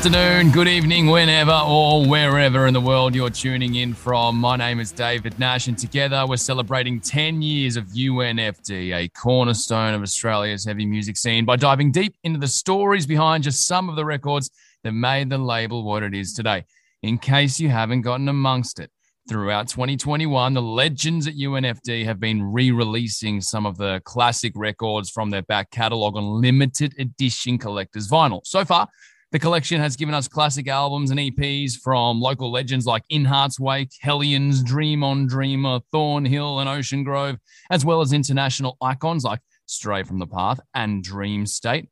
afternoon, good evening, whenever or wherever in the world you're tuning in from. My name is David Nash, and together we're celebrating 10 years of UNFD, a cornerstone of Australia's heavy music scene, by diving deep into the stories behind just some of the records that made the label what it is today. In case you haven't gotten amongst it, throughout 2021, the legends at UNFD have been re releasing some of the classic records from their back catalogue on limited edition collector's vinyl. So far, the collection has given us classic albums and EPs from local legends like In Heart's Wake, Hellions, Dream on Dreamer, Thornhill, and Ocean Grove, as well as international icons like Stray from the Path and Dream State.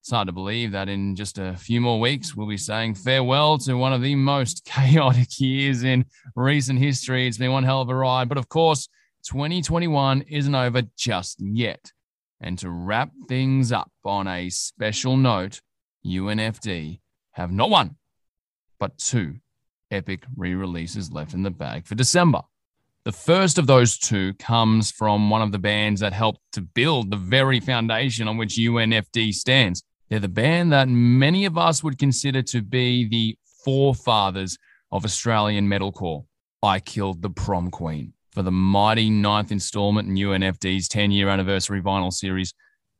It's hard to believe that in just a few more weeks, we'll be saying farewell to one of the most chaotic years in recent history. It's been one hell of a ride. But of course, 2021 isn't over just yet. And to wrap things up on a special note, UNFD have not one, but two epic re releases left in the bag for December. The first of those two comes from one of the bands that helped to build the very foundation on which UNFD stands. They're the band that many of us would consider to be the forefathers of Australian metalcore. I Killed the Prom Queen for the mighty ninth installment in UNFD's 10 year anniversary vinyl series.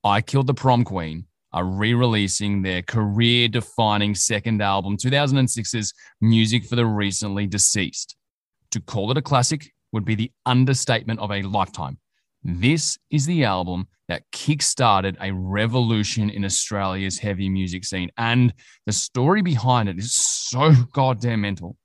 I Killed the Prom Queen are re releasing their career defining second album, 2006's Music for the Recently Deceased. To call it a classic would be the understatement of a lifetime. This is the album that kick-started a revolution in Australia's heavy music scene. And the story behind it is so goddamn mental.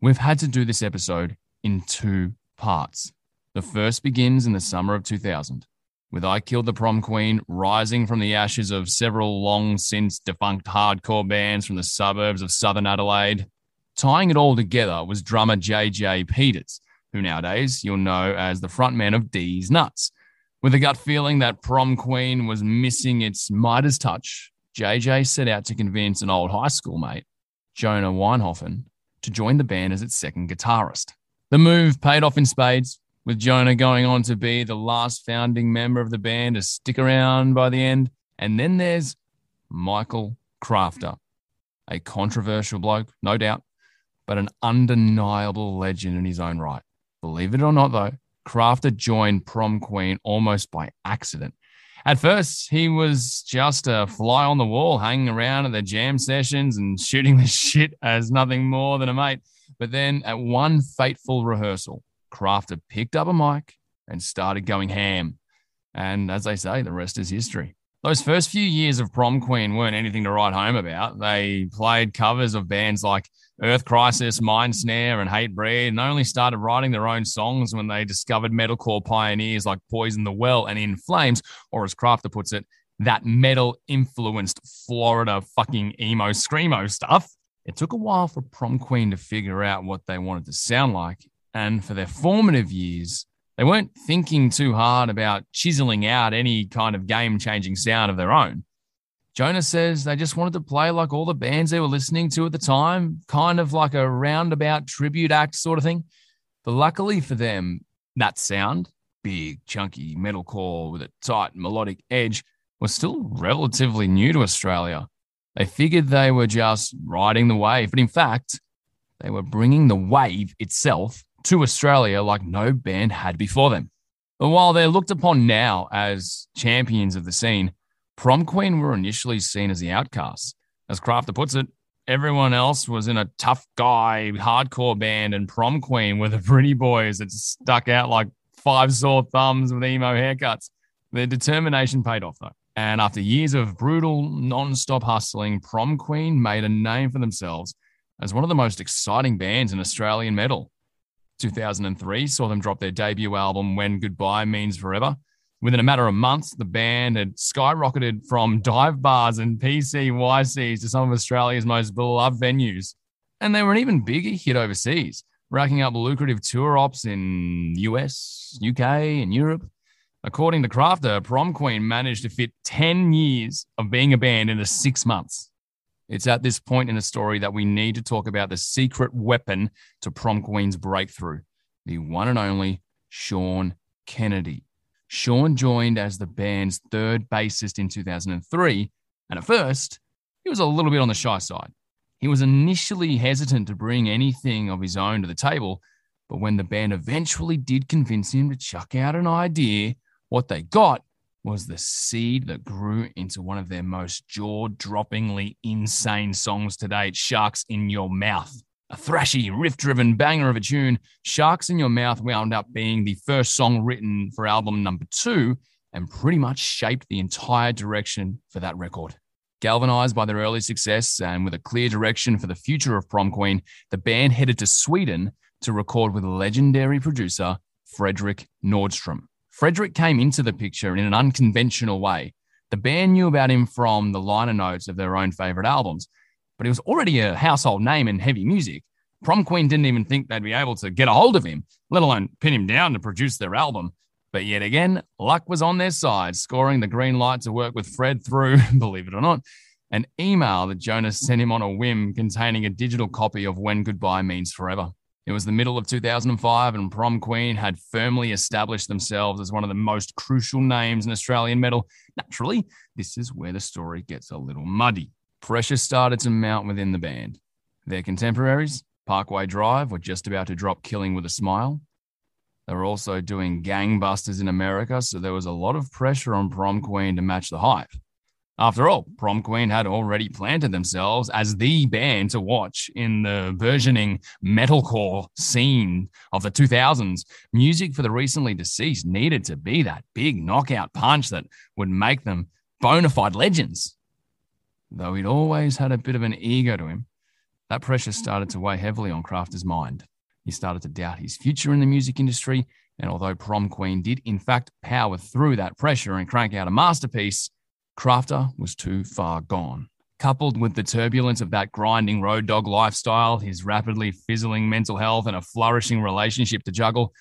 We've had to do this episode in two parts. The first begins in the summer of 2000 with I Killed the Prom Queen rising from the ashes of several long since defunct hardcore bands from the suburbs of southern Adelaide. Tying it all together was drummer JJ Peters, who nowadays you'll know as the frontman of Deez Nuts. With a gut feeling that Prom Queen was missing its Midas touch, JJ set out to convince an old high school mate, Jona Weinhofen, to join the band as its second guitarist. The move paid off in spades, with Jona going on to be the last founding member of the band to stick around by the end. And then there's Michael Crafter, a controversial bloke, no doubt, but an undeniable legend in his own right. Believe it or not, though, Crafter joined Prom Queen almost by accident. At first, he was just a fly on the wall, hanging around at the jam sessions and shooting the shit as nothing more than a mate. But then, at one fateful rehearsal, Crafter picked up a mic and started going ham. And as they say, the rest is history. Those first few years of Prom Queen weren't anything to write home about. They played covers of bands like Earth Crisis, Mindsnare, and Hatebreed, and only started writing their own songs when they discovered metalcore pioneers like Poison the Well and In Flames, or as Crafter puts it, that metal influenced Florida fucking emo screamo stuff. It took a while for Prom Queen to figure out what they wanted to sound like, and for their formative years, they weren't thinking too hard about chiseling out any kind of game changing sound of their own. Jona says they just wanted to play like all the bands they were listening to at the time, kind of like a roundabout tribute act sort of thing. But luckily for them, that sound, big, chunky metalcore with a tight melodic edge, was still relatively new to Australia. They figured they were just riding the wave, but in fact, they were bringing the wave itself to Australia like no band had before them. But while they're looked upon now as champions of the scene, Prom Queen were initially seen as the outcasts. As Crafter puts it, everyone else was in a tough guy hardcore band, and Prom Queen were the pretty boys that stuck out like five sore thumbs with emo haircuts. Their determination paid off though. And after years of brutal, non stop hustling, Prom Queen made a name for themselves as one of the most exciting bands in Australian metal. 2003 saw them drop their debut album, When Goodbye Means Forever. Within a matter of months, the band had skyrocketed from dive bars and PCYCs to some of Australia's most beloved venues. And they were an even bigger hit overseas, racking up lucrative tour ops in US, UK, and Europe. According to Crafter, Prom Queen managed to fit 10 years of being a band into six months. It's at this point in the story that we need to talk about the secret weapon to Prom Queen's breakthrough the one and only Sean Kennedy. Sean joined as the band's third bassist in 2003, and at first, he was a little bit on the shy side. He was initially hesitant to bring anything of his own to the table, but when the band eventually did convince him to chuck out an idea, what they got was the seed that grew into one of their most jaw droppingly insane songs to date Sharks in Your Mouth. A thrashy, riff driven banger of a tune, Sharks in Your Mouth wound up being the first song written for album number two and pretty much shaped the entire direction for that record. Galvanized by their early success and with a clear direction for the future of Prom Queen, the band headed to Sweden to record with legendary producer Fredrik Nordstrom. Fredrik came into the picture in an unconventional way. The band knew about him from the liner notes of their own favorite albums, but he was already a household name in heavy music. Prom Queen didn't even think they'd be able to get a hold of him, let alone pin him down to produce their album. But yet again, luck was on their side, scoring the green light to work with Fred through, believe it or not, an email that Jonas sent him on a whim containing a digital copy of When Goodbye Means Forever. It was the middle of 2005, and Prom Queen had firmly established themselves as one of the most crucial names in Australian metal. Naturally, this is where the story gets a little muddy. Pressure started to mount within the band. Their contemporaries, Parkway Drive, were just about to drop Killing with a Smile. They were also doing gangbusters in America, so there was a lot of pressure on Prom Queen to match the hype. After all, Prom Queen had already planted themselves as the band to watch in the burgeoning metalcore scene of the 2000s. Music for the recently deceased needed to be that big knockout punch that would make them bona fide legends. Though he'd always had a bit of an ego to him, that pressure started to weigh heavily on Crafter's mind. He started to doubt his future in the music industry, and although Prom Queen did in fact power through that pressure and crank out a masterpiece, Crafter was too far gone. Coupled with the turbulence of that grinding road dog lifestyle, his rapidly fizzling mental health, and a flourishing relationship to juggle,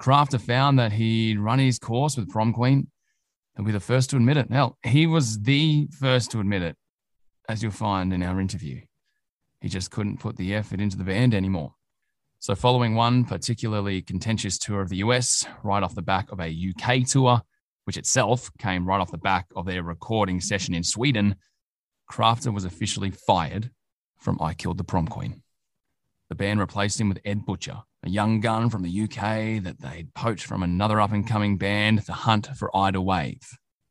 Crafter found that he'd run his course with Prom Queen. He'll be the first to admit it. Hell, he was the first to admit it, as you'll find in our interview. He just couldn't put the effort into the band anymore. So, following one particularly contentious tour of the US, right off the back of a UK tour, which itself came right off the back of their recording session in Sweden, Crafter was officially fired from I Killed the Prom Queen. The band replaced him with Ed Butcher, a young gun from the UK that they'd poached from another up and coming band, The Hunt for Ida Wave.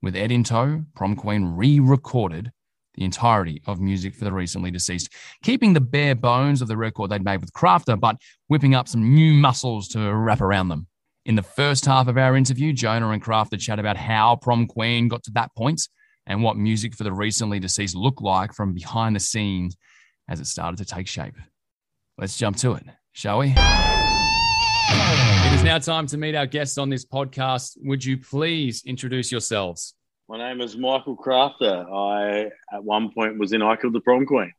With Ed in tow, Prom Queen re recorded the entirety of music for the recently deceased, keeping the bare bones of the record they'd made with Crafter, but whipping up some new muscles to wrap around them. In the first half of our interview, Jona and Crafter chat about how Prom Queen got to that point and what music for the recently deceased looked like from behind the scenes as it started to take shape. Let's jump to it, shall we? It is now time to meet our guests on this podcast. Would you please introduce yourselves? My name is Michael Crafter. I, at one point, was in I Killed the Prom Queen.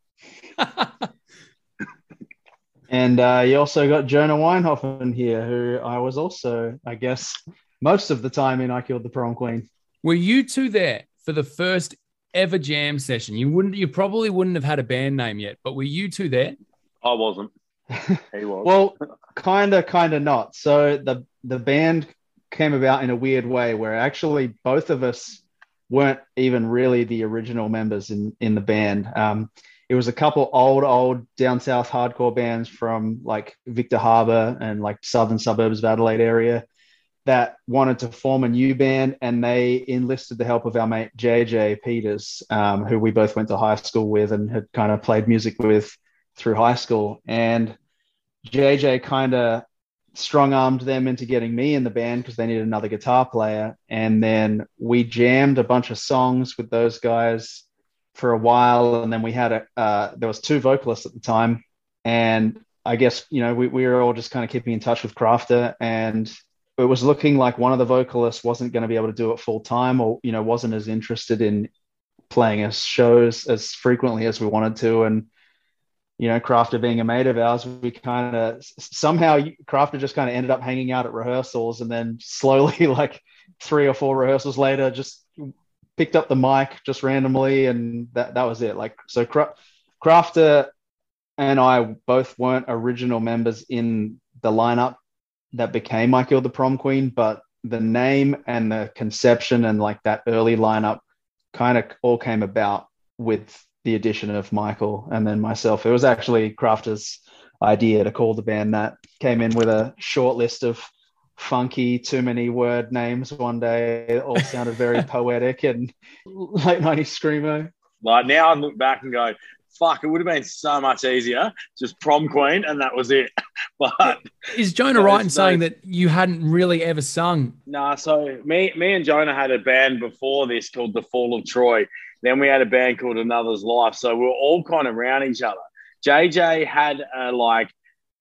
And uh, you also got Jona Weinhofen here, who I was also, I guess, most of the time in I Killed the Prom Queen. Were you two there for the first ever jam session? You wouldn't, you probably wouldn't have had a band name yet, but were you two there? I wasn't. He was. well, kind of, kind of not. So the the band came about in a weird way, where actually both of us weren't even really the original members in in the band. Um, it was a couple old, old down south hardcore bands from like Victor Harbor and like southern suburbs of Adelaide area that wanted to form a new band, and they enlisted the help of our mate JJ Peters, um, who we both went to high school with and had kind of played music with through high school. And JJ kind of strong armed them into getting me in the band because they needed another guitar player. And then we jammed a bunch of songs with those guys for a while, and then we had a uh, there was two vocalists at the time, and I guess you know we, we were all just kind of keeping in touch with Crafter, and it was looking like one of the vocalists wasn't going to be able to do it full time, or you know wasn't as interested in playing us shows as frequently as we wanted to, and you know, Crafter being a mate of ours, we kind of somehow Crafter just kind of ended up hanging out at rehearsals, and then slowly, like three or four rehearsals later, just picked up the mic just randomly, and that that was it. Like so, Crafter and I both weren't original members in the lineup that became I Killed the Prom Queen, but the name and the conception and like that early lineup kind of all came about with the addition of Michael and then myself. It was actually Crafter's idea to call the band that. Came in with a short list of funky, too many word names one day. It all sounded very poetic and late 90s screamo. Like now I look back and go, fuck, it would have been so much easier. Just prom queen, and that was it. but is Jona right in saying that you hadn't really ever sung? Nah, so me, me and Jona had a band before this called The Fall of Troy. Then we had a band called Another's Life. So we are all kind of around each other. JJ had a like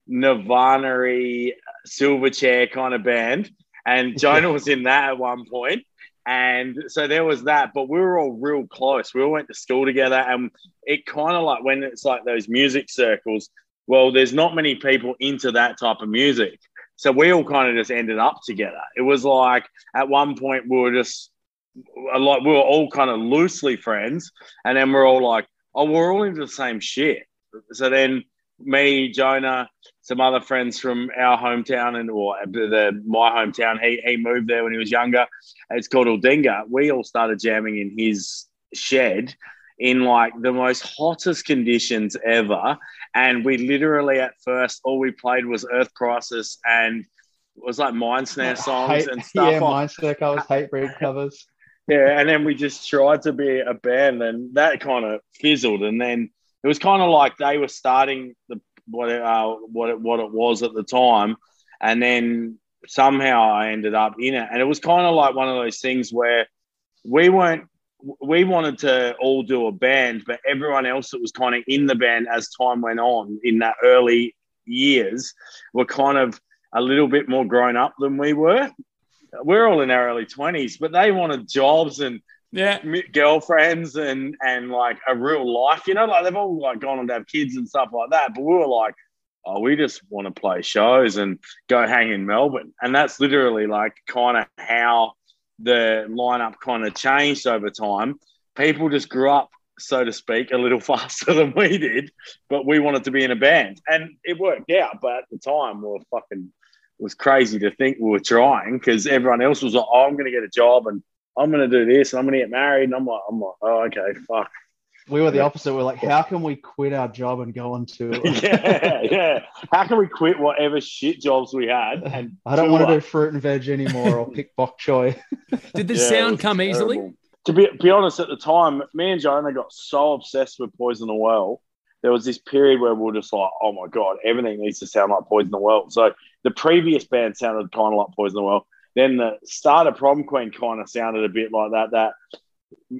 Nirvana Silverchair kind of band. And Jona was in that at one point. And so there was that, but we were all real close. We all went to school together, and it kind of like when it's like those music circles. Well, there's not many people into that type of music, so we all kind of just ended up together. It was like at one point we were just like we were all kind of loosely friends, and then we're all like, oh, we're all into the same shit. So then me, Jona, some other friends from our hometown and or the my hometown. He he moved there when he was younger. It's called Aldinga. We all started jamming in his shed in like the most hottest conditions ever. And we literally at first all we played was Earth Crisis and it was like Mindsnare songs hate, and stuff. Yeah, oh. Mindsnare covers, Hatebreed covers. Yeah, and then we just tried to be a band, and that kind of fizzled. And then it was kind of like they were starting the what it, uh, what it, what it was at the time, and then somehow I ended up in it, and it was kind of like one of those things where we weren't we wanted to all do a band, but everyone else that was kind of in the band as time went on in that early years were kind of a little bit more grown up than we were. We're all in our early 20s, but they wanted jobs and yeah. girlfriends and and like a real life you know like they've all like gone on to have kids and stuff like that but we were like oh we just want to play shows and go hang in melbourne. And that's literally like kind of how the lineup kind of changed over time. People just grew up so to speak a little faster than we did but we wanted to be in a band. And it worked out but at the time we were fucking it was crazy to think we were trying because everyone else was like, oh, I'm going to get a job and I'm going to do this and I'm going to get married. And I'm like, I'm like, oh, okay, fuck. We were the opposite. We're like, how can we quit our job and go on tour? yeah, yeah. How can we quit whatever shit jobs we had? And I don't want to do fruit and veg anymore or pick bok choy. Did the yeah, sound come terrible. easily? To be, be honest, at the time, me and Jona got so obsessed with Poison the Well. There was this period where we were just like, oh my God, everything needs to sound like Poison the Well. So the previous band sounded kind of like Poison the Well. Then the start of Prom Queen kind of sounded a bit like that, that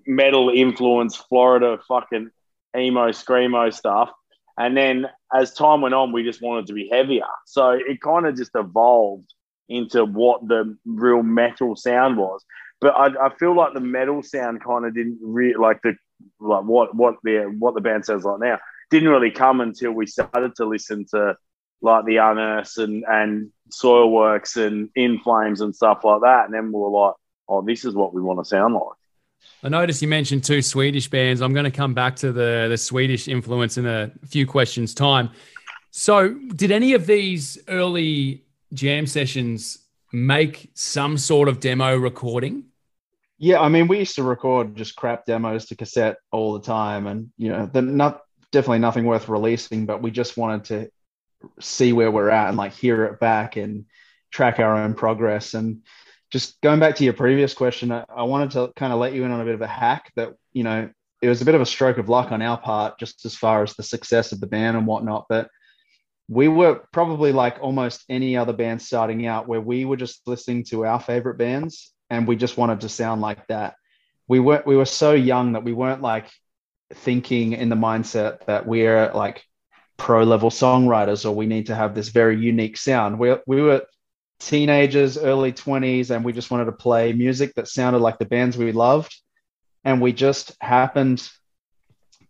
metal influence, Florida fucking emo, screamo stuff. And then as time went on, we just wanted to be heavier. So it kind of just evolved into what the real metal sound was. But I, I feel like the metal sound kind of didn't really like the like what what the what the band sounds like now didn't really come until we started to listen to like the Unearths and and Soilworks and In Flames and stuff like that. And then we were like, oh, this is what we want to sound like. I noticed you mentioned two Swedish bands. I'm going to come back to the the Swedish influence in a few questions time. So, did any of these early jam sessions make some sort of demo recording? Yeah, I mean, we used to record just crap demos to cassette all the time, and you know, the not definitely nothing worth releasing, but we just wanted to see where we're at and like hear it back and track our own progress. And just going back to your previous question, I, I wanted to kind of let you in on a bit of a hack that, you know, it was a bit of a stroke of luck on our part, just as far as the success of the band and whatnot. But we were probably like almost any other band starting out where we were just listening to our favorite bands and we just wanted to sound like that. We weren't we were so young that we weren't like thinking in the mindset that we're like pro level songwriters or we need to have this very unique sound. We, we were teenagers, early 20s, and we just wanted to play music that sounded like the bands we loved. And we just happened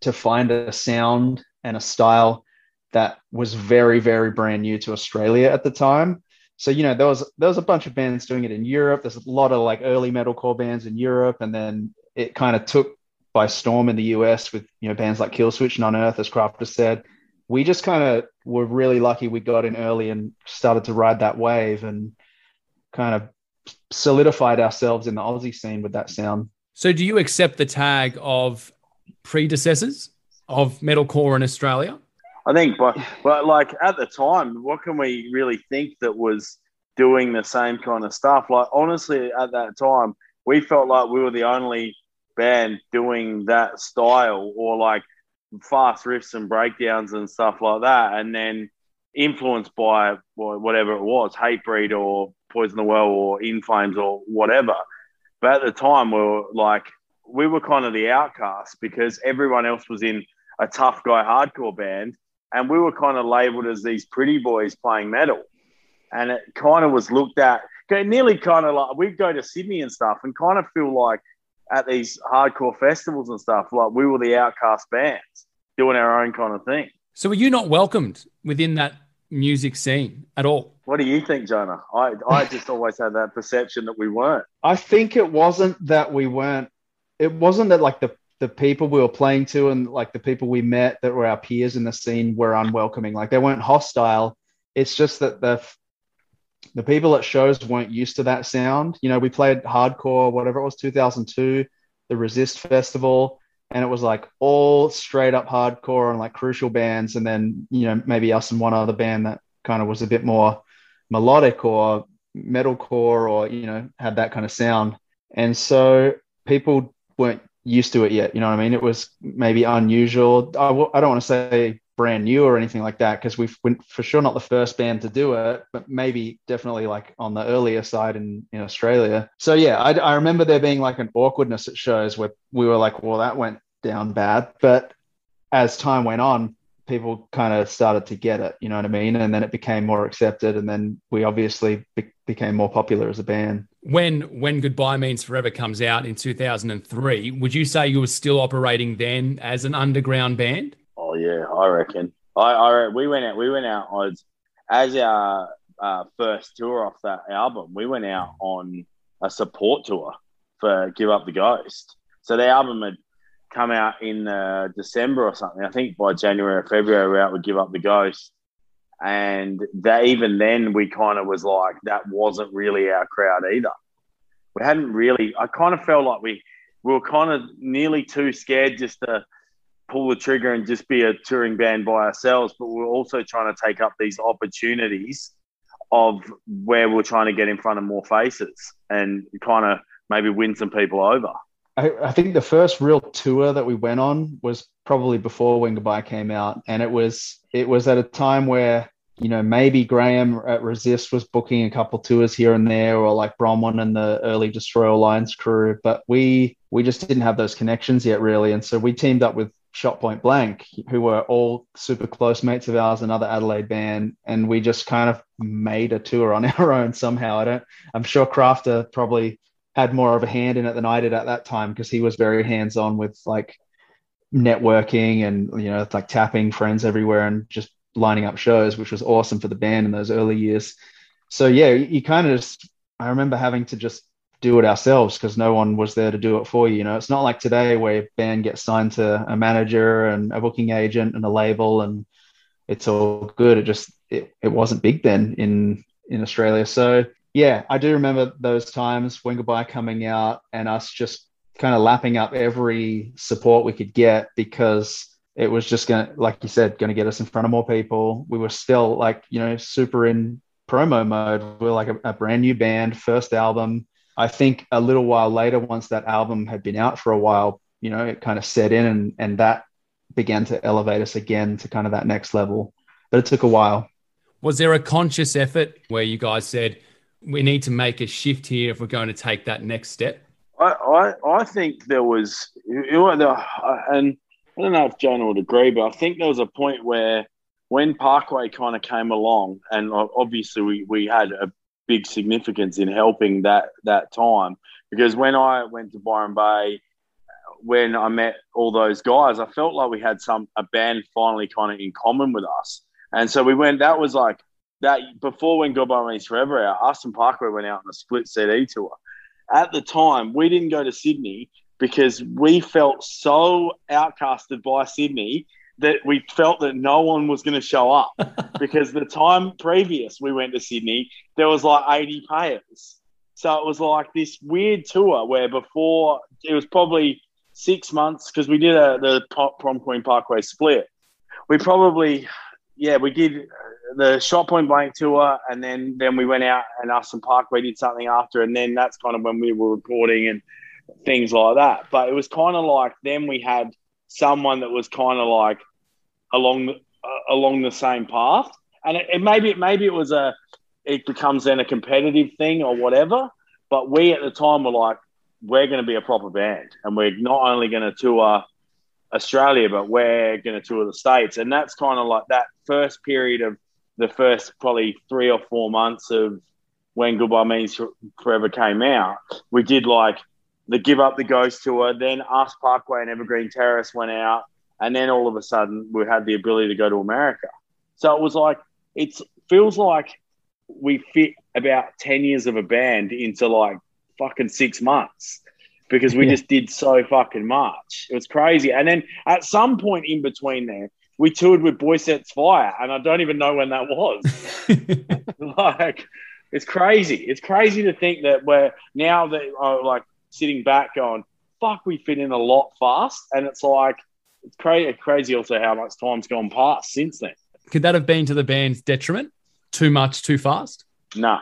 to find a sound and a style that was very, very brand new to Australia at the time. So, you know, there was there was a bunch of bands doing it in Europe. There's a lot of like early metalcore bands in Europe, and then it kind of took by storm in the US with you know bands like Killswitch and Unearth, as Crafter said we just kind of were really lucky we got in early and started to ride that wave and kind of solidified ourselves in the Aussie scene with that sound. So, do you accept the tag of predecessors? of metalcore in Australia? I think, but but like at the time, what can we really think that was doing the same kind of stuff? Like honestly, at that time, we felt like we were the only band doing that style or like fast riffs and breakdowns and stuff like that, and then influenced by whatever it was, Hatebreed or Poison the Well or In Flames or whatever. But at the time, we were like, we were kind of the outcasts because everyone else was in a tough guy hardcore band, and we were kind of labeled as these pretty boys playing metal. And it kind of was looked at, nearly kind of like we'd go to Sydney and stuff and kind of feel like at these hardcore festivals and stuff, like we were the outcast bands doing our own kind of thing. So were you not welcomed within that music scene at all? What do you think, Jona? I, I just always had that perception that we weren't. I think it wasn't that we weren't. It wasn't that like the the people we were playing to and like the people we met that were our peers in the scene were unwelcoming. Like they weren't hostile. It's just that the the people at shows weren't used to that sound. You know, we played hardcore, whatever it was, 2002, the Resist Festival, and it was like all straight up hardcore and like crucial bands, and then you know maybe us and one other band that kind of was a bit more melodic or metalcore or you know had that kind of sound, and so people weren't used to it yet. You know what I mean? It was maybe unusual. I w- I don't want to say brand new or anything like that because we've been for sure not the first band to do it, but maybe definitely like on the earlier side in, in Australia. So yeah, I, I remember there being like an awkwardness at shows where we were like, well, that went down bad. But as time went on, people kind of started to get it, you know what I mean? And then it became more accepted. And then we obviously be- became more popular as a band. When When Goodbye Means Forever comes out in 2003, would you say you were still operating then as an underground band? Oh yeah, I reckon. I, I we went out. We went out as as our uh, first tour off that album. We went out on a support tour for Give Up the Ghost. So the album had come out in uh, December or something. I think by January or February, we were out would Give Up the Ghost. And that even then, we kind of was like, that wasn't really our crowd either. We hadn't really, I kind of felt like we, we were kind of nearly too scared just to pull the trigger and just be a touring band by ourselves, but we're also trying to take up these opportunities of where we're trying to get in front of more faces and kind of maybe win some people over. I, I, think the first real tour that we went on was probably before When Goodbye came out, and it was it was at a time where you know maybe Graham at Resist was booking a couple tours here and there, or like Bronwyn and the early Destroy All Lines crew, but we we just didn't have those connections yet, really, and so we teamed up with Shot Point Blank, who were all super close mates of ours, another Adelaide band, and we just kind of made a tour on our own somehow. I don't. I'm sure Crafter probably had more of a hand in it than I did at that time because he was very hands on with like networking and you know like tapping friends everywhere and just lining up shows, which was awesome for the band in those early years. So yeah, you, you kind of just. I remember having to just do it ourselves because no one was there to do it for you. You know, it's not like today where a band gets signed to a manager and a booking agent and a label and it's all good. It just it, it wasn't big then in in Australia. So yeah, I do remember those times when Goodbye coming out and us just kind of lapping up every support we could get because it was just gonna, like you said, gonna get us in front of more people. We were still like, you know, super in promo mode. We are like a, a brand new band, first album I think a little while later, once that album had been out for a while, you know, it kind of set in and, and that began to elevate us again to kind of that next level. But it took a while. Was there a conscious effort where you guys said, we need to make a shift here if we're going to take that next step? I, I, I think there was, uh, and I don't know if Jona would agree, but I think there was a point where when Parkway kind of came along, and obviously we, we had a big significance in helping that that time because when I went to Byron Bay, when I met all those guys, I felt like we had some a band finally kind of in common with us, and so we went. That was like that before when Goodbye Means Forever out. Austin Parkway went out on a split CD tour. At the time, we didn't go to Sydney because we felt so outcasted by Sydney that we felt that no one was going to show up because the time previous we went to Sydney, there was like 80 payers. So it was like this weird tour where before it was probably six months because we did a, the Prom Queen Parkway split. We probably, yeah, we did uh, the Shot Point Blank tour, and then then we went out and Austin Parkway did something after, and then that's kind of when we were recording and things like that. But it was kind of like then we had someone that was kind of like along uh, along the same path, and it, it maybe maybe it was a it becomes then a competitive thing or whatever. But we at the time were like, we're going to be a proper band, and we're not only going to tour Australia, but we're going to tour the states, and that's kind of like that first period of the first probably three or four months of when Goodbye Means Forever came out. We did like the Give Up the Ghost tour, then Us Parkway and Evergreen Terrace went out, and then all of a sudden we had the ability to go to America. So it was like it feels like we fit about 10 years of a band into like fucking six months because we yeah. just did so fucking much. It was crazy. And then at some point in between there, we toured with Boy Sets Fire, and I don't even know when that was. like, it's crazy. It's crazy to think that we're now that uh, like sitting back going, fuck, we fit in a lot fast. And it's like, it's crazy, crazy also how much time's gone past since then. Could that have been to the band's detriment? Too much, too fast? No,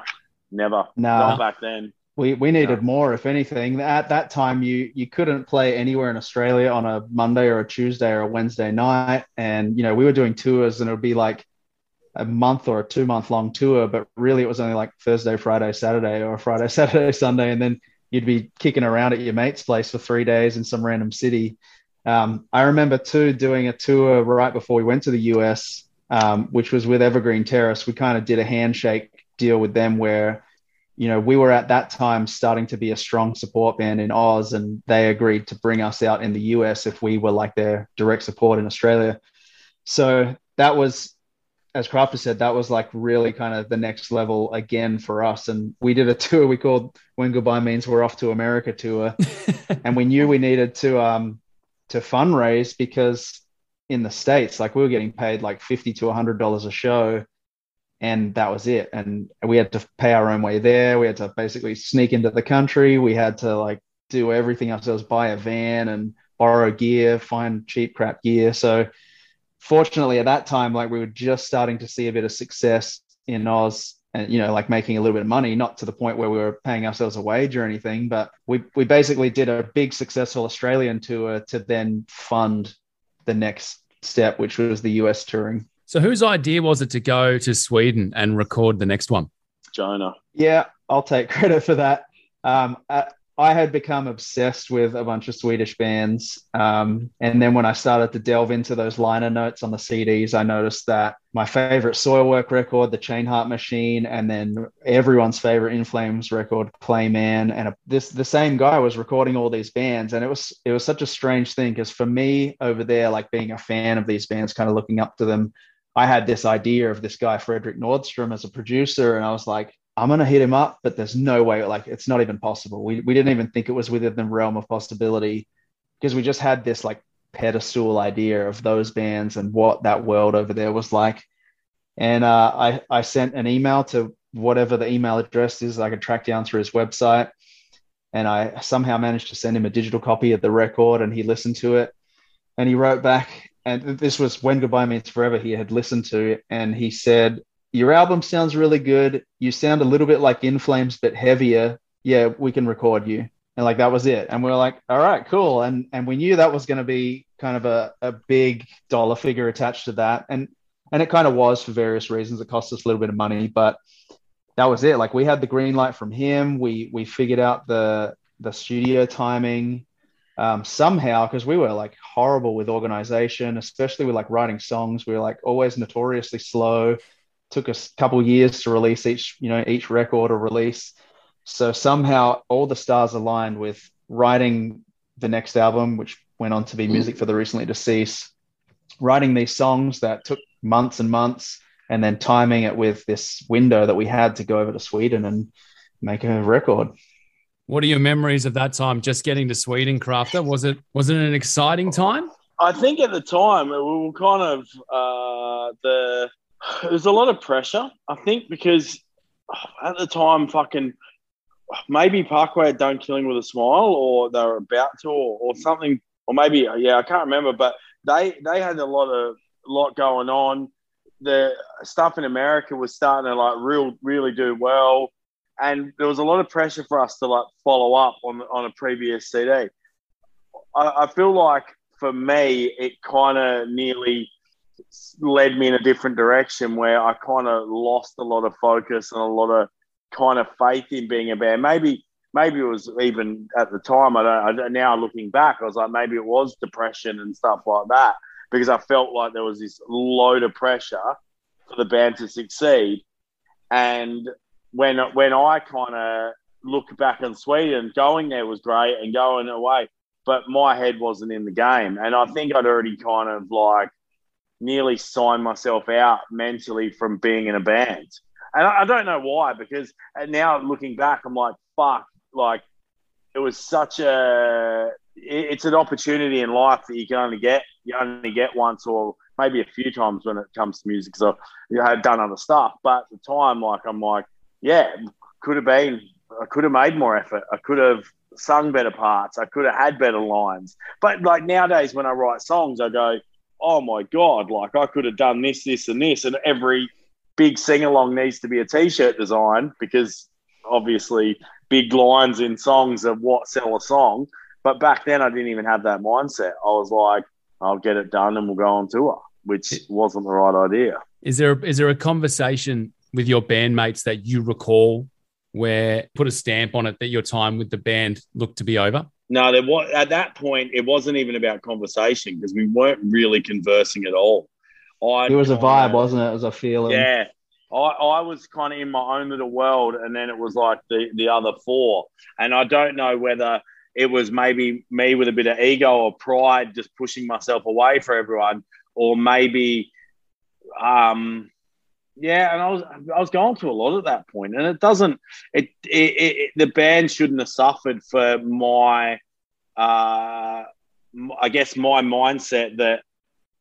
never. No. Not back then. We, we needed more, if anything. At that time, you you couldn't play anywhere in Australia on a Monday or a Tuesday or a Wednesday night, and you know we were doing tours, and it would be like a month or a two month long tour, but really it was only like Thursday, Friday, Saturday, or Friday, Saturday, Sunday, and then you'd be kicking around at your mate's place for three days in some random city. Um, I remember too doing a tour right before we went to the US, um, which was with Evergreen Terrace. We kind of did a handshake deal with them where, you know, we were at that time starting to be a strong support band in Oz, and they agreed to bring us out in the US if we were like their direct support in Australia. So that was as Crafter said, that was like really kind of the next level again for us. And we did a tour we called When Goodbye Means We're Off to America tour. and we knew we needed to um to fundraise because in the States, like we were getting paid like fifty to hundred dollars a show. And that was it. And we had to pay our own way there. We had to basically sneak into the country. We had to like do everything ourselves, buy a van and borrow gear, find cheap crap gear. So fortunately at that time, like we were just starting to see a bit of success in Oz and you know like making a little bit of money not to the point where we were paying ourselves a wage or anything but we we basically did a big successful australian tour to then fund the next step which was the us touring. So whose idea was it to go to sweden and record the next one? Jona. Yeah i'll take credit for that. Um, at, I had become obsessed with a bunch of Swedish bands. Um, and then when I started to delve into those liner notes on the CDs, I noticed that my favorite Soilwork record, the Chainheart Machine, and then everyone's favorite In Flames record, Clayman, and a, this the same guy was recording all these bands, and it was it was such a strange thing because for me over there, like being a fan of these bands, kind of looking up to them, I had this idea of this guy Fredrik Nordstrom as a producer, and I was like, I'm gonna hit him up, but there's no way, like it's not even possible. We we didn't even think it was within the realm of possibility because we just had this like pedestal idea of those bands and what that world over there was like. And uh, I I sent an email to whatever the email address is I could track down through his website, and I somehow managed to send him a digital copy of the record, and he listened to it, and he wrote back. And this was when Goodbye Means Forever. He had listened to and he said, your album sounds really good. You sound a little bit like In Flames, but heavier. Yeah, we can record you. And like that was it. And we are like, all right, cool. And and we knew that was going to be kind of a, a big dollar figure attached to that. And and it kind of was for various reasons. It cost us a little bit of money, but that was it. Like we had the green light from him. We we figured out the the studio timing um, somehow because we were like horrible with organization, especially with like writing songs. We were like always notoriously slow took a couple years to release each you know each record or release. So somehow all the stars aligned with writing the next album which went on to be music for the recently deceased. Writing these songs that took months and months and then timing it with this window that we had to go over to sweden and make a record. What are your memories of that time just getting to sweden crafter was it was it an exciting time? I think at the time we were kind of uh, the there's a lot of pressure, I think, because at the time, fucking maybe Parkway had done Killing with a Smile, or they were about to, or, or something or maybe yeah, I can't remember, but they they had a lot of lot going on. The stuff in America was starting to like real really do well, and there was a lot of pressure for us to like follow up on on a previous CD. I, I feel like for me, it kind of nearly led me in a different direction where I kind of lost a lot of focus and a lot of kind of faith in being a band. Maybe maybe it was even at the time. I don't. I, now looking back, I was like maybe it was depression and stuff like that because I felt like there was this load of pressure for the band to succeed. And when when I kind of look back on Sweden, going there was great and going away, but my head wasn't in the game, and I think I'd already kind of like nearly signed myself out mentally from being in a band. And I, I don't know why, because now looking back, I'm like, fuck, like it was such a it's an opportunity in life that you can only get you only get once or maybe a few times when it comes to music because I had done other stuff. But at the time, like I'm like, yeah, could have been I could have made more effort. I could have sung better parts. I could have had better lines. But like nowadays when I write songs, I go, oh my God, like I could have done this, this, and this. And every big sing along needs to be a t shirt design because obviously big lines in songs are what sell a song. But back then, I didn't even have that mindset. I was like, I'll get it done and we'll go on tour, which wasn't the right idea. Is there is there a conversation with your bandmates that you recall where put a stamp on it that your time with the band looked to be over? No, there was at that point it wasn't even about conversation because we weren't really conversing at all. I it was a vibe, wasn't it? It was a feeling. Yeah, I, I was kind of in my own little world, and then it was like the the other four, and I don't know whether it was maybe me with a bit of ego or pride, just pushing myself away for everyone, or maybe, um, yeah, and I was I was going through a lot at that point, and it doesn't it, it, it the band shouldn't have suffered for my, uh, I guess my mindset that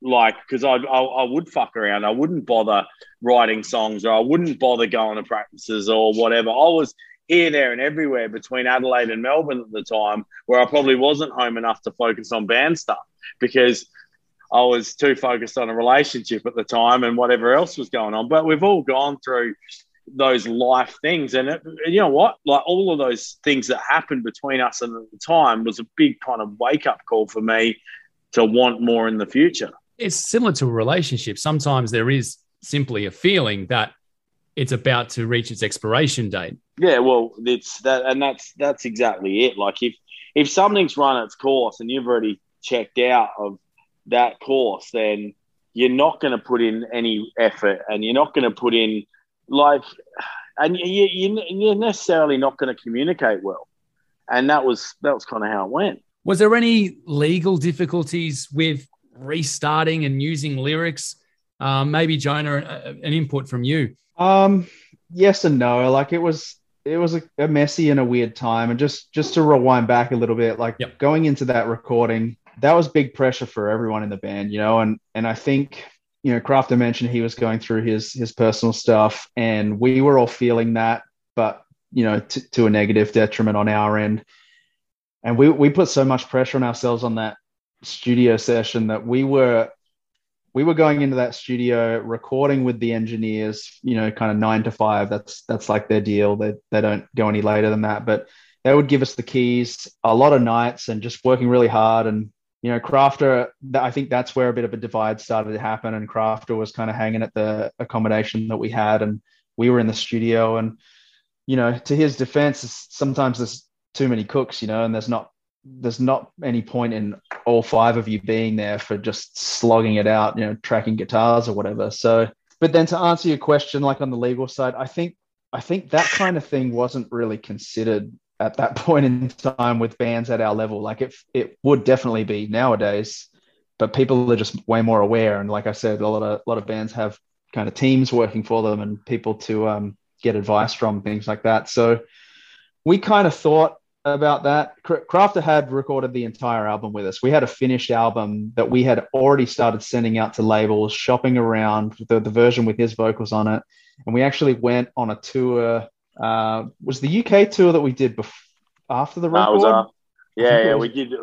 like because I, I, I would fuck around. I wouldn't bother writing songs, or I wouldn't bother going to practices or whatever. I was here, there, and everywhere between Adelaide and Melbourne at the time, where I probably wasn't home enough to focus on band stuff because I was too focused on a relationship at the time and whatever else was going on. But we've all gone through those life things, and it, you know what? Like all of those things that happened between us and at the time was a big kind of wake up call for me to want more in the future it's similar to a relationship. Sometimes there is simply a feeling that it's about to reach its expiration date. Yeah, well, it's that, and that's that's exactly it. Like if if something's run its course and you've already checked out of that course, then you're not going to put in any effort, and you're not going to put in like, and you, you you're necessarily not going to communicate well. And that was that was kind of how it went. Was there any legal difficulties with restarting and using lyrics. Um, maybe Jona, an input from you. Um, yes and no. Like it was, it was a, a, messy and a weird time. And just just to rewind back a little bit, like yep. going into that recording, that was big pressure for everyone in the band, you know. And and I think you know, Crafter mentioned he was going through his his personal stuff, and we were all feeling that, but you know, t- to a negative detriment on our end. And we we put so much pressure on ourselves on that studio session that we were we were going into that studio recording with the engineers you know kind of nine to five that's that's like their deal they, they don't go any later than that but they would give us the keys a lot of nights and just working really hard and you know crafter i think that's where a bit of a divide started to happen and crafter was kind of hanging at the accommodation that we had and we were in the studio and you know to his defense sometimes there's too many cooks you know and there's not there's not any point in all five of you being there for just slogging it out, you know, tracking guitars or whatever. So, but then to answer your question, like on the legal side, I think I think that kind of thing wasn't really considered at that point in time with bands at our level. Like it, it would definitely be nowadays, but people are just way more aware. And like I said, a lot of a lot of bands have kind of teams working for them and people to um, get advice from things like that. So we kind of thought about that. Crafter had recorded the entire album with us. We had a finished album that we had already started sending out to labels, shopping around the, the version with his vocals on it. And we actually went on a tour. Uh, was the UK tour that we did before, after the record? Uh, yeah, yeah, was, we did.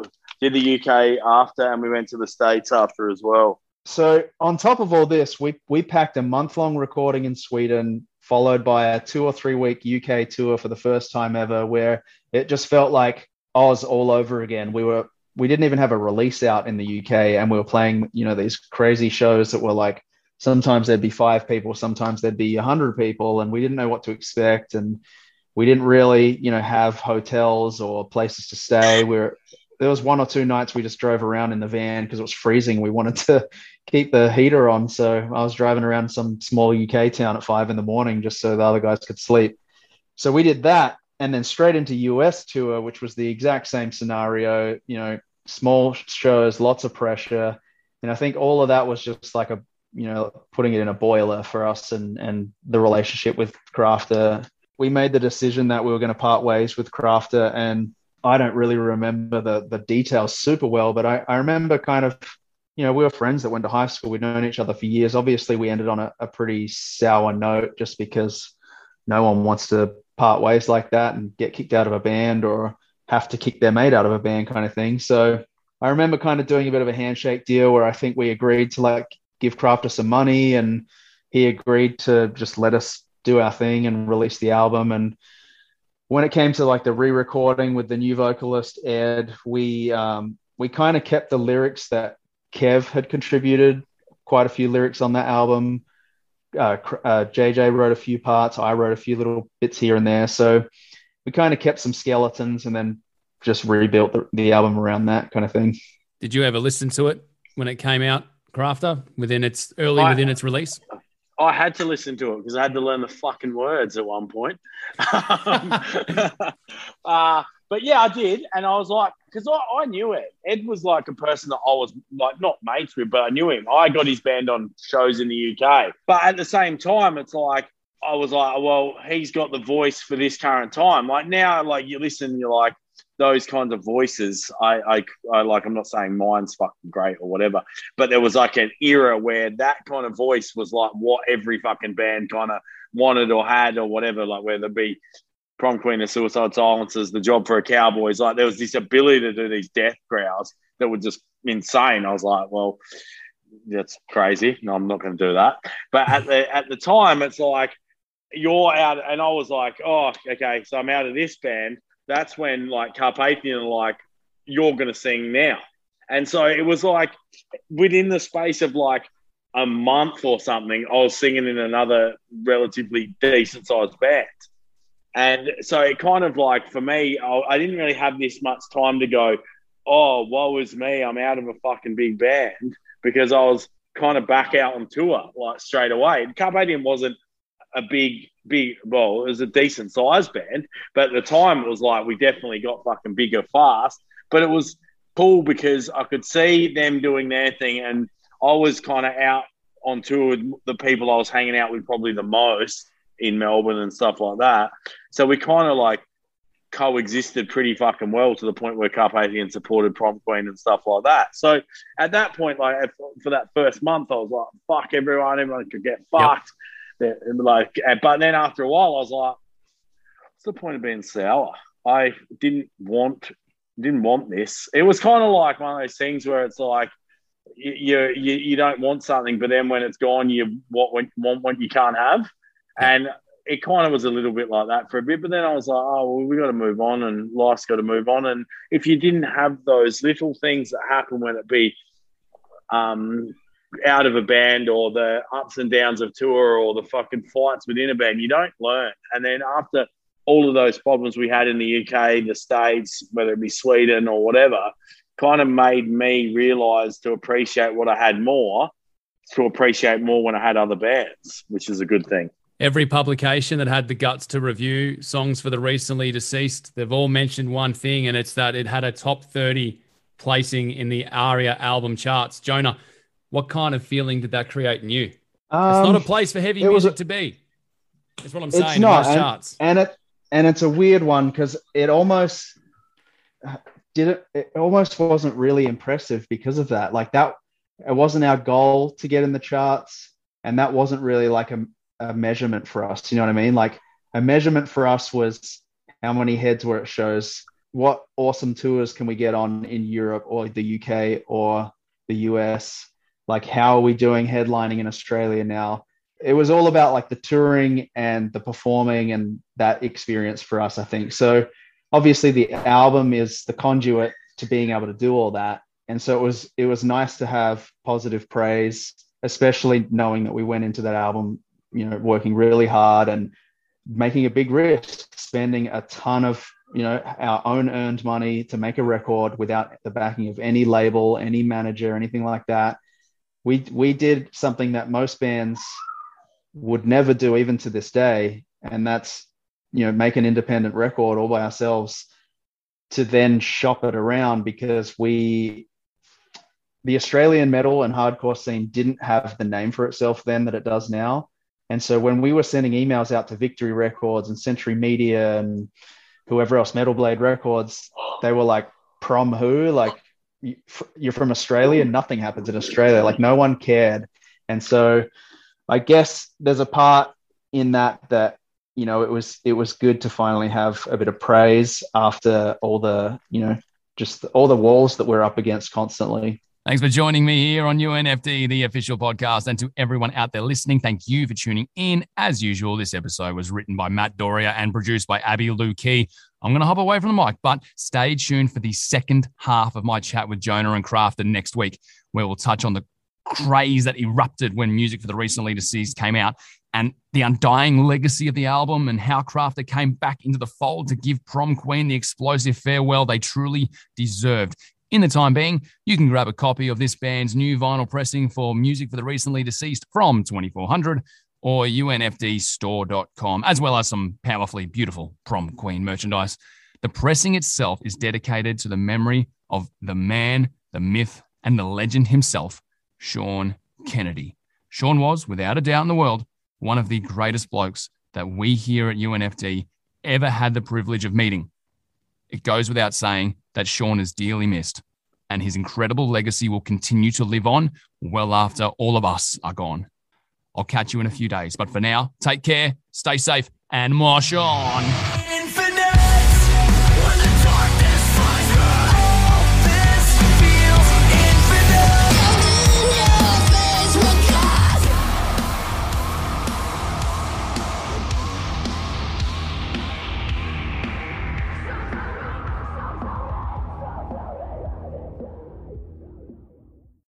did the UK after, and we went to the States after as well. So on top of all this, we we packed a month long recording in Sweden, followed by a two or three week UK tour for the first time ever, where it just felt like Oz all over again. We were we didn't even have a release out in the UK, and we were playing you know these crazy shows that were like sometimes there'd be five people, sometimes there'd be a hundred people, and we didn't know what to expect, and we didn't really you know have hotels or places to stay. We we're there was one or two nights we just drove around in the van because it was freezing. We wanted to keep the heater on. So I was driving around some small UK town at five in the morning just so the other guys could sleep. So we did that and then straight into US tour, which was the exact same scenario, you know, small shows, lots of pressure. And I think all of that was just like a, you know, putting it in a boiler for us and, and the relationship with Crafter. We made the decision that we were going to part ways with Crafter and I don't really remember the the details super well, but I, I remember kind of, you know, we were friends that went to high school. We'd known each other for years. Obviously, we ended on a, a pretty sour note just because no one wants to part ways like that and get kicked out of a band or have to kick their mate out of a band kind of thing. So I remember kind of doing a bit of a handshake deal where I think we agreed to like give Crafter some money and he agreed to just let us do our thing and release the album. And when it came to like the re-recording with the new vocalist Ed, we um, we kind of kept the lyrics that Kev had contributed. Quite a few lyrics on that album. Uh, uh, JJ wrote a few parts. I wrote a few little bits here and there. So we kind of kept some skeletons and then just rebuilt the, the album around that kind of thing. Did you ever listen to it when it came out, Crafter, within its early I, within its release? I had to listen to it because I had to learn the fucking words at one point. uh, but yeah, I did, and I was like, because I, I, knew it. Ed was like a person that I was like not mates with, but I knew him. I got his band on shows in the UK, but at the same time, it's like I was like, well, he's got the voice for this current time. Like now, like you listen, you're like, those kinds of voices, I, I, I like. I'm not saying mine's fucking great or whatever, but there was like an era where that kind of voice was like what every fucking band kind of wanted or had or whatever. Like whether it be prom queen of suicide silences, the job for a cowboys. Like there was this ability to do these death growls that were just insane. I was like, well, that's crazy. No, I'm not going to do that. But at the at the time, it's like you're out, and I was like, oh, okay, so I'm out of this band that's when like Carpathian are like, you're going to sing now. And so it was like within the space of like a month or something, I was singing in another relatively decent sized band. And so it kind of like for me, I, I didn't really have this much time to go, oh, woe is me, I'm out of a fucking big band because I was kind of back out on tour like straight away. And Carpathian wasn't a big, big, well, it was a decent size band, but at the time it was like we definitely got fucking bigger fast. But it was cool because I could see them doing their thing, and I was kind of out on tour with the people I was hanging out with probably the most in Melbourne and stuff like that. So we kind of like coexisted pretty fucking well to the point where Carpathian supported Prom Queen and stuff like that. So at that point, like for that first month, I was like, fuck everyone, everyone could get fucked. Yep like, but then after a while, I was like, "What's the point of being sour?" I didn't want didn't want this. It was kind of like one of those things where it's like you you you don't want something, but then when it's gone, you want want what you can't have, and it kind of was a little bit like that for a bit. But then I was like, oh well, we got to move on, and life's got to move on. And if you didn't have those little things that happen, when it be um, out of a band or the ups and downs of tour or the fucking fights within a band. You don't learn. And then after all of those problems we had in the UK, the States, whether it be Sweden or whatever, kind of made me realize to appreciate what I had more, to appreciate more when I had other bands, which is a good thing. Every publication that had the guts to review songs for the recently deceased, they've all mentioned one thing, and it's that it had a top 30 placing in the ARIA album charts. Jona, what kind of feeling did that create in you? Um, it's not a um, place for heavy music a, to be. That's what I'm saying. It's not, and, charts. and it and it's a weird one because it almost did it. It almost wasn't really impressive because of that. Like that, it wasn't our goal to get in the charts, and that wasn't really like a, a measurement for us. You know what I mean? Like a measurement for us was how many heads were at shows what awesome tours can we get on in Europe or the UK or the US? Like, how are we doing headlining in Australia now? It was all about like the touring and the performing and that experience for us, I think. So, obviously, the album is the conduit to being able to do all that. And so it was it was nice to have positive praise, especially knowing that we went into that album, you know, working really hard and making a big risk, spending a ton of you know our own earned money to make a record without the backing of any label any manager anything like that we we did something that most bands would never do even to this day and that's you know make an independent record all by ourselves to then shop it around because we the australian metal and hardcore scene didn't have the name for itself then that it does now and so when we were sending emails out to victory records and century media and whoever else, Metal Blade Records, they were like, prom who? Like, you're from Australia, nothing happens in Australia. Like, no one cared. And so I guess there's a part in that that you know it was it was good to finally have a bit of praise after all the you know just all the walls that we're up against constantly Thanks for joining me here on UNFD, the official podcast. And to everyone out there listening, thank you for tuning in. As usual, this episode was written by Matt Doria and produced by Abby Lou Key. I'm going to hop away from the mic, but stay tuned for the second half of my chat with Jona and Crafter next week, where we'll touch on the craze that erupted when music for the recently deceased came out and the undying legacy of the album and how Crafter came back into the fold to give Prom Queen the explosive farewell they truly deserved. In the time being, you can grab a copy of this band's new vinyl pressing for Music for the Recently Deceased from 24Hundred or unfdstore.com, as well as some powerfully beautiful prom queen merchandise. The pressing itself is dedicated to the memory of the man, the myth, and the legend himself, Sean Kennedy. Sean was, without a doubt in the world, one of the greatest blokes that we here at UNFD ever had the privilege of meeting. It goes without saying that Sean is dearly missed, and his incredible legacy will continue to live on well after all of us are gone. I'll catch you in a few days, but for now, take care, stay safe, and march on.